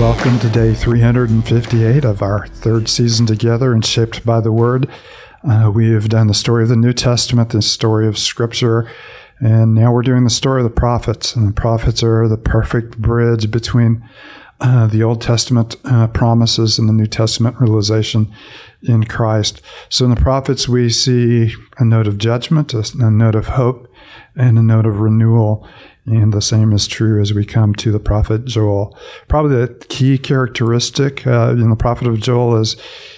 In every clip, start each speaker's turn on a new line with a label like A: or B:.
A: welcome to day 358 of our third season together and shaped by the Word. Uh, we have done the story of the New Testament, the story of Scripture, and now we're doing the story of the prophets. And the prophets are the perfect bridge between uh, the Old Testament uh, promises and the New Testament realization in Christ. So in the prophets, we see a note of judgment, a, a note of hope, and a note of renewal. And the same is true as we come to the prophet Joel. Probably the key characteristic uh, in the prophet of Joel is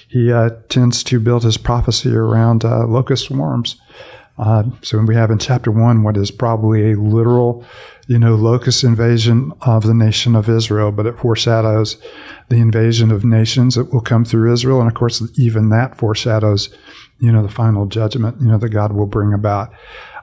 A: he uh, tends to build his prophecy around uh, locust swarms. Uh, so we have in chapter one what is probably a literal, you know, locust invasion of the nation of Israel, but it foreshadows the invasion of nations that will come through Israel, and of course, even that foreshadows, you know, the final judgment, you know, that God will bring about.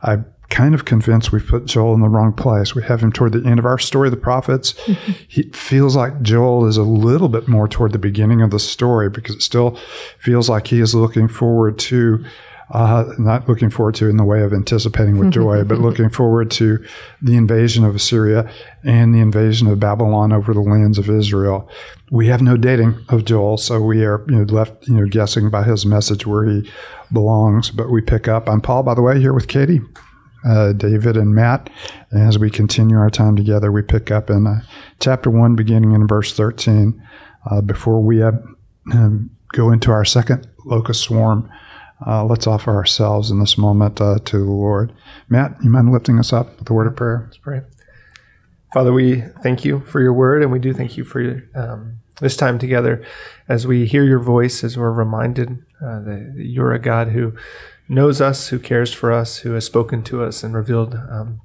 A: I kind of convinced we've put Joel in the wrong place. We have him toward the end of our story, of the prophets. he feels like Joel is a little bit more toward the beginning of the story because it still feels like he is looking forward to. Uh, not looking forward to in the way of anticipating with joy, but looking forward to the invasion of Assyria and the invasion of Babylon over the lands of Israel. We have no dating of Joel, so we are you know, left you know guessing by his message where he belongs. But we pick up. I'm Paul, by the way, here with Katie uh, David and Matt. As we continue our time together, we pick up in uh, chapter 1, beginning in verse 13. Uh, before we uh, um, go into our second locust swarm, uh, let's offer ourselves in this moment uh, to the Lord. Matt, you mind lifting us up with a word of prayer?
B: Let's pray. Father, we thank you for your word, and we do thank you for um, this time together as we hear your voice, as we're reminded that you're a God who knows us, who cares for us, who has spoken to us and revealed um,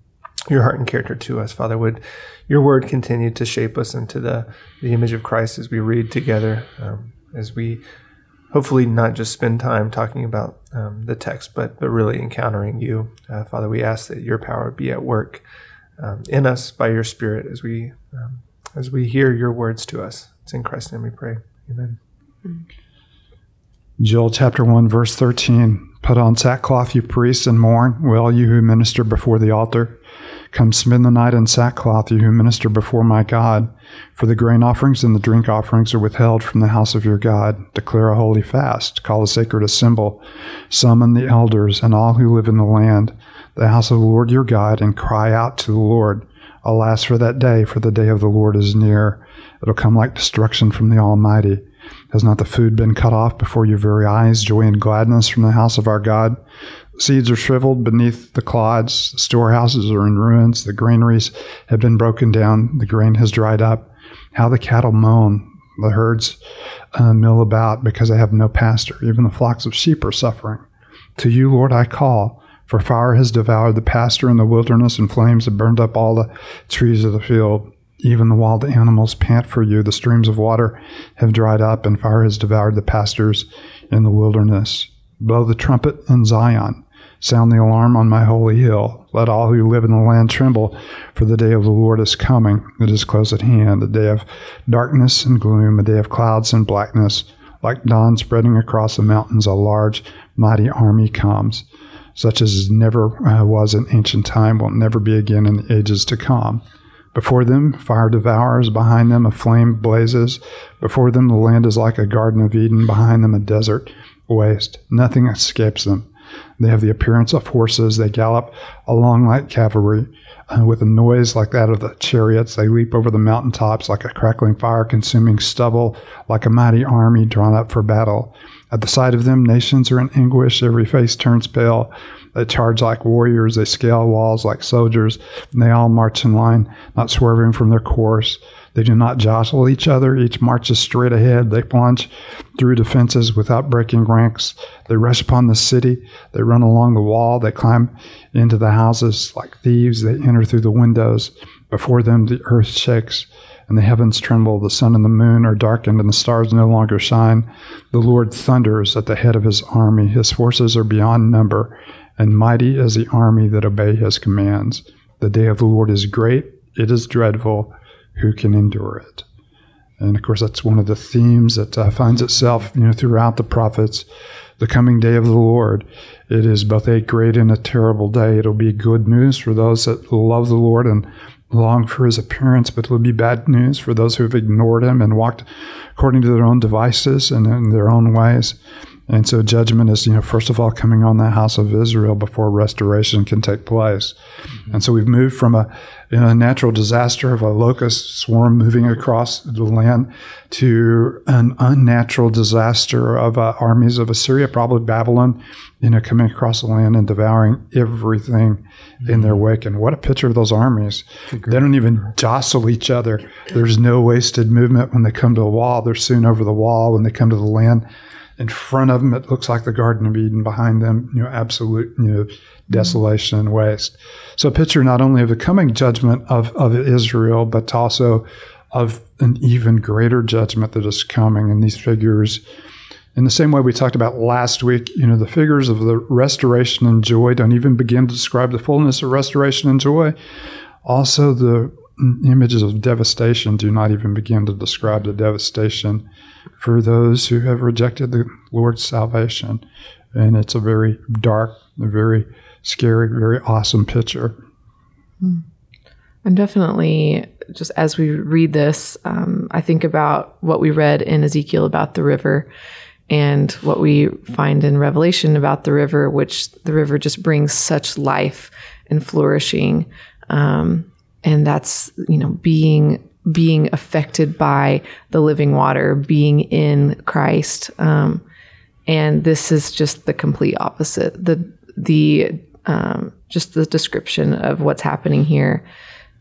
B: your heart and character to us. Father, would your word continue to shape us into the, the image of Christ as we read together, um, as we hopefully not just spend time talking about um, the text, but, but really encountering you. Uh, Father, we ask that your power be at work um, in us by your Spirit as we, um, as we hear your words to us. It's in Christ's name we pray. Amen.
A: Joel chapter 1, verse 13. Put on sackcloth, you priests, and mourn, well, you who minister before the altar. Come spend the night in sackcloth, you who minister before my God. For the grain offerings and the drink offerings are withheld from the house of your God. Declare a holy fast, call a sacred assembly, summon the elders and all who live in the land, the house of the Lord your God, and cry out to the Lord. Alas for that day, for the day of the Lord is near. It'll come like destruction from the Almighty. Has not the food been cut off before your very eyes, joy and gladness from the house of our God? Seeds are shriveled beneath the clods, the storehouses are in ruins, the granaries have been broken down, the grain has dried up. How the cattle moan, the herds uh, mill about because they have no pasture. Even the flocks of sheep are suffering. To you, Lord, I call, for fire has devoured the pasture in the wilderness, and flames have burned up all the trees of the field. Even the wild animals pant for you. The streams of water have dried up, and fire has devoured the pastures in the wilderness. Blow the trumpet in Zion. Sound the alarm on my holy hill. Let all who live in the land tremble, for the day of the Lord is coming. It is close at hand, a day of darkness and gloom, a day of clouds and blackness. Like dawn spreading across the mountains, a large, mighty army comes, such as never uh, was in ancient time, will never be again in the ages to come. Before them, fire devours. Behind them, a flame blazes. Before them, the land is like a Garden of Eden. Behind them, a desert waste. Nothing escapes them. They have the appearance of horses. They gallop along like cavalry. Uh, with a noise like that of the chariots, they leap over the mountain tops like a crackling fire consuming stubble, like a mighty army drawn up for battle. At the sight of them, nations are in anguish. Every face turns pale. They charge like warriors. They scale walls like soldiers. And they all march in line, not swerving from their course. They do not jostle each other. Each marches straight ahead. They plunge through defenses without breaking ranks. They rush upon the city. They run along the wall. They climb into the houses like thieves. They enter through the windows. Before them, the earth shakes and the heavens tremble. The sun and the moon are darkened, and the stars no longer shine. The Lord thunders at the head of his army. His forces are beyond number, and mighty is the army that obey his commands. The day of the Lord is great, it is dreadful. Who can endure it? And of course, that's one of the themes that uh, finds itself, you know, throughout the prophets. The coming day of the Lord. It is both a great and a terrible day. It'll be good news for those that love the Lord and long for his appearance, but it'll be bad news for those who have ignored him and walked according to their own devices and in their own ways. And so judgment is, you know, first of all coming on the house of Israel before restoration can take place. Mm-hmm. And so we've moved from a, you know, a natural disaster of a locust swarm moving across the land to an unnatural disaster of uh, armies of Assyria, probably Babylon, you know, coming across the land and devouring everything mm-hmm. in their wake. And what a picture of those armies. They don't even jostle each other. There's no wasted movement when they come to a wall. They're soon over the wall when they come to the land in front of them, it looks like the Garden of Eden. Behind them, you know, absolute, you know, desolation and waste. So a picture not only of the coming judgment of, of Israel, but also of an even greater judgment that is coming. And these figures, in the same way we talked about last week, you know, the figures of the restoration and joy don't even begin to describe the fullness of restoration and joy. Also, the images of devastation do not even begin to describe the devastation for those who have rejected the Lord's salvation. And it's a very dark, very scary, very awesome picture.
C: Hmm. And definitely, just as we read this, um, I think about what we read in Ezekiel about the river and what we find in Revelation about the river, which the river just brings such life and flourishing. Um, and that's, you know, being being affected by the living water, being in Christ. Um, and this is just the complete opposite. The the um, just the description of what's happening here.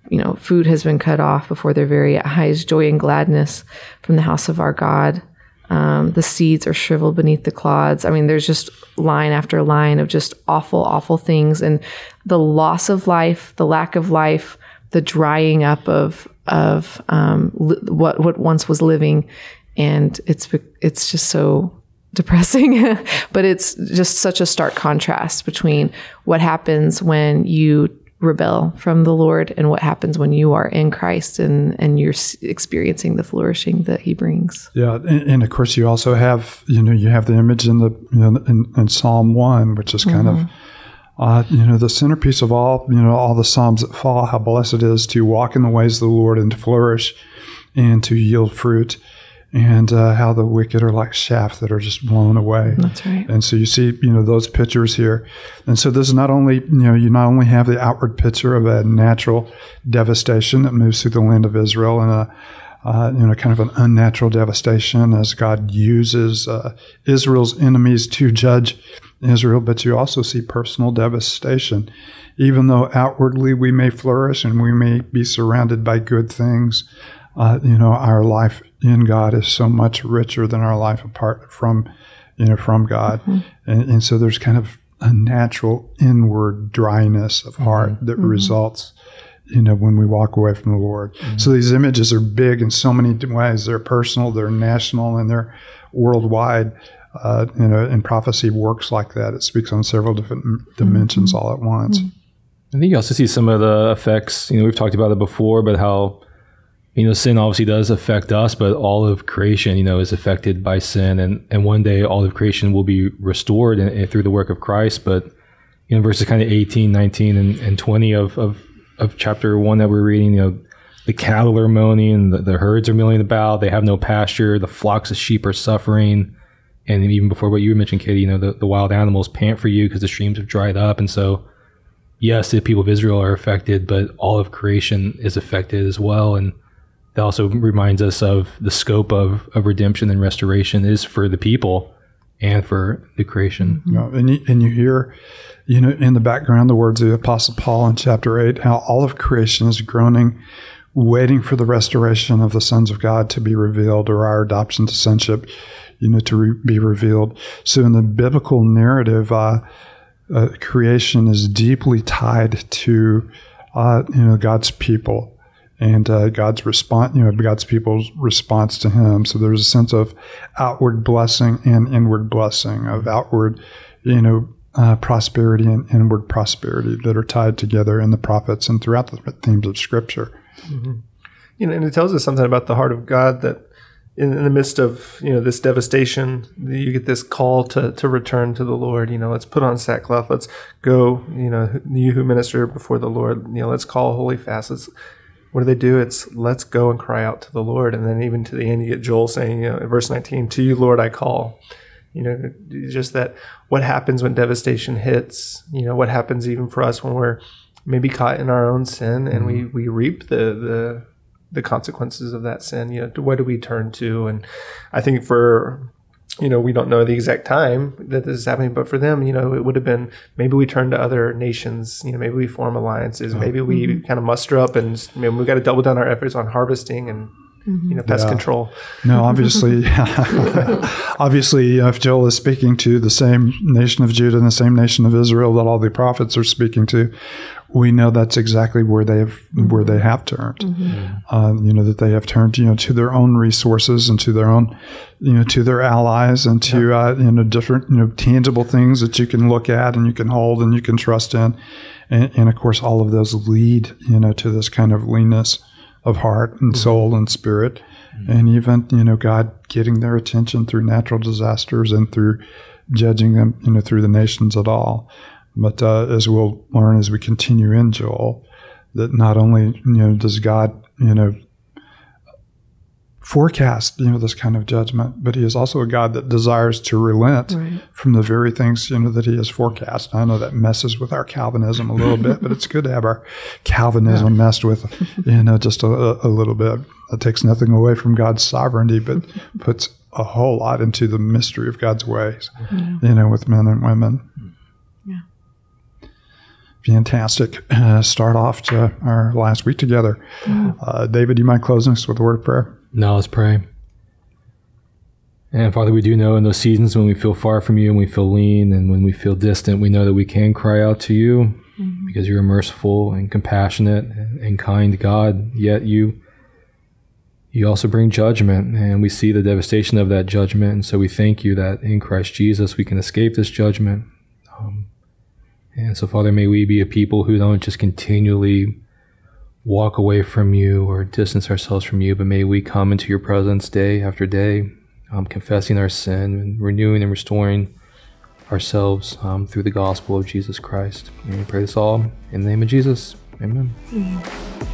C: You know, food has been cut off before their very eyes. Joy and gladness from the house of our God. Um, the seeds are shriveled beneath the clods. I mean, there's just line after line of just awful, awful things, and the loss of life, the lack of life, the drying up of of um, li- what what once was living, and it's it's just so depressing. but it's just such a stark contrast between what happens when you rebel from the Lord and what happens when you are in Christ and and you're experiencing the flourishing that He brings.
A: Yeah, and, and of course you also have you know you have the image in the you know, in, in Psalm one, which is kind mm-hmm. of uh, you know, the centerpiece of all, you know, all the Psalms that fall, how blessed it is to walk in the ways of the Lord and to flourish and to yield fruit. And uh, how the wicked are like shafts that are just blown away.
C: That's right.
A: And so you see, you know, those pictures here. And so this is not only, you know, you not only have the outward picture of a natural devastation that moves through the land of Israel and a, uh, you know, kind of an unnatural devastation as God uses uh, Israel's enemies to judge Israel, but you also see personal devastation. Even though outwardly we may flourish and we may be surrounded by good things, uh, you know, our life in God is so much richer than our life apart from, you know, from God. Mm-hmm. And, and, so there's kind of a natural inward dryness of heart mm-hmm. that mm-hmm. results, you know, when we walk away from the Lord. Mm-hmm. So these images are big in so many ways. They're personal, they're national, and they're worldwide uh, you know, and prophecy works like that. It speaks on several different dimensions mm-hmm. all at once.
D: I think you also see some of the effects. You know, we've talked about it before, but how you know sin obviously does affect us, but all of creation, you know, is affected by sin, and and one day all of creation will be restored in, in, through the work of Christ. But you know, verses kind of 18, 19, and, and 20 of, of of chapter one that we're reading, you know, the cattle are moaning, the, the herds are milling about, they have no pasture, the flocks of sheep are suffering and even before what you mentioned, Katie, you know, the, the wild animals pant for you because the streams have dried up. And so, yes, the people of Israel are affected, but all of creation is affected as well. And that also reminds us of the scope of, of redemption and restoration is for the people and for the creation.
A: Mm-hmm. and, you, and you hear, you know, in the background, the words of the Apostle Paul in chapter 8, how all of creation is groaning, waiting for the restoration of the sons of God to be revealed or our adoption to sonship you know, to re- be revealed. So in the biblical narrative, uh, uh, creation is deeply tied to, uh, you know, God's people and uh, God's response, you know, God's people's response to Him. So there's a sense of outward blessing and inward blessing, of outward, you know, uh, prosperity and inward prosperity that are tied together in the prophets and throughout the themes of Scripture.
B: Mm-hmm. You know, and it tells us something about the heart of God that in, in, the midst of you know this devastation, you get this call to to return to the Lord. You know, let's put on sackcloth. Let's go. You know, you who minister before the Lord. You know, let's call holy fast. Let's what do they do? It's let's go and cry out to the Lord. And then even to the end, you get Joel saying, you know, verse 19, to you, Lord, I call. You know, just that what happens when devastation hits, you know, what happens even for us when we're maybe caught in our own sin and we, mm-hmm. we reap the, the, the consequences of that sin. You know, what do we turn to? And I think for you know, we don't know the exact time that this is happening, but for them, you know, it would have been maybe we turn to other nations, you know, maybe we form alliances, maybe we mm-hmm. kind of muster up and maybe we got to double down our efforts on harvesting and Mm-hmm. you know pest yeah. control
A: no obviously obviously if joel is speaking to the same nation of judah and the same nation of israel that all the prophets are speaking to we know that's exactly where they've mm-hmm. where they have turned. Mm-hmm. Uh, you know that they have turned you know to their own resources and to their own you know to their allies and to yeah. uh, you know different you know tangible things that you can look at and you can hold and you can trust in, and, and of course all of those lead you know to this kind of leanness of heart and mm-hmm. soul and spirit, mm-hmm. and even you know God getting their attention through natural disasters and through judging them you know through the nations at all. But uh, as we'll learn as we continue in Joel, that not only you know does God you know forecast you know this kind of judgment, but He is also a God that desires to relent right. from the very things you know that He has forecast. I know that messes with our Calvinism a little bit, but it's good to have our Calvinism yeah. messed with you know just a, a little bit. It takes nothing away from God's sovereignty, but puts a whole lot into the mystery of God's ways, yeah. you know, with men and women fantastic uh, start off to our last week together. Mm. Uh, David, do you mind closing us with a word of prayer?
D: No, let's pray. And Father, we do know in those seasons when we feel far from you and we feel lean and when we feel distant, we know that we can cry out to you mm-hmm. because you're a merciful and compassionate and kind God. Yet you you also bring judgment, and we see the devastation of that judgment. And so we thank you that in Christ Jesus we can escape this judgment. And so, Father, may we be a people who don't just continually walk away from you or distance ourselves from you, but may we come into your presence day after day, um, confessing our sin and renewing and restoring ourselves um, through the gospel of Jesus Christ. And we pray this all in the name of Jesus. Amen. Mm-hmm.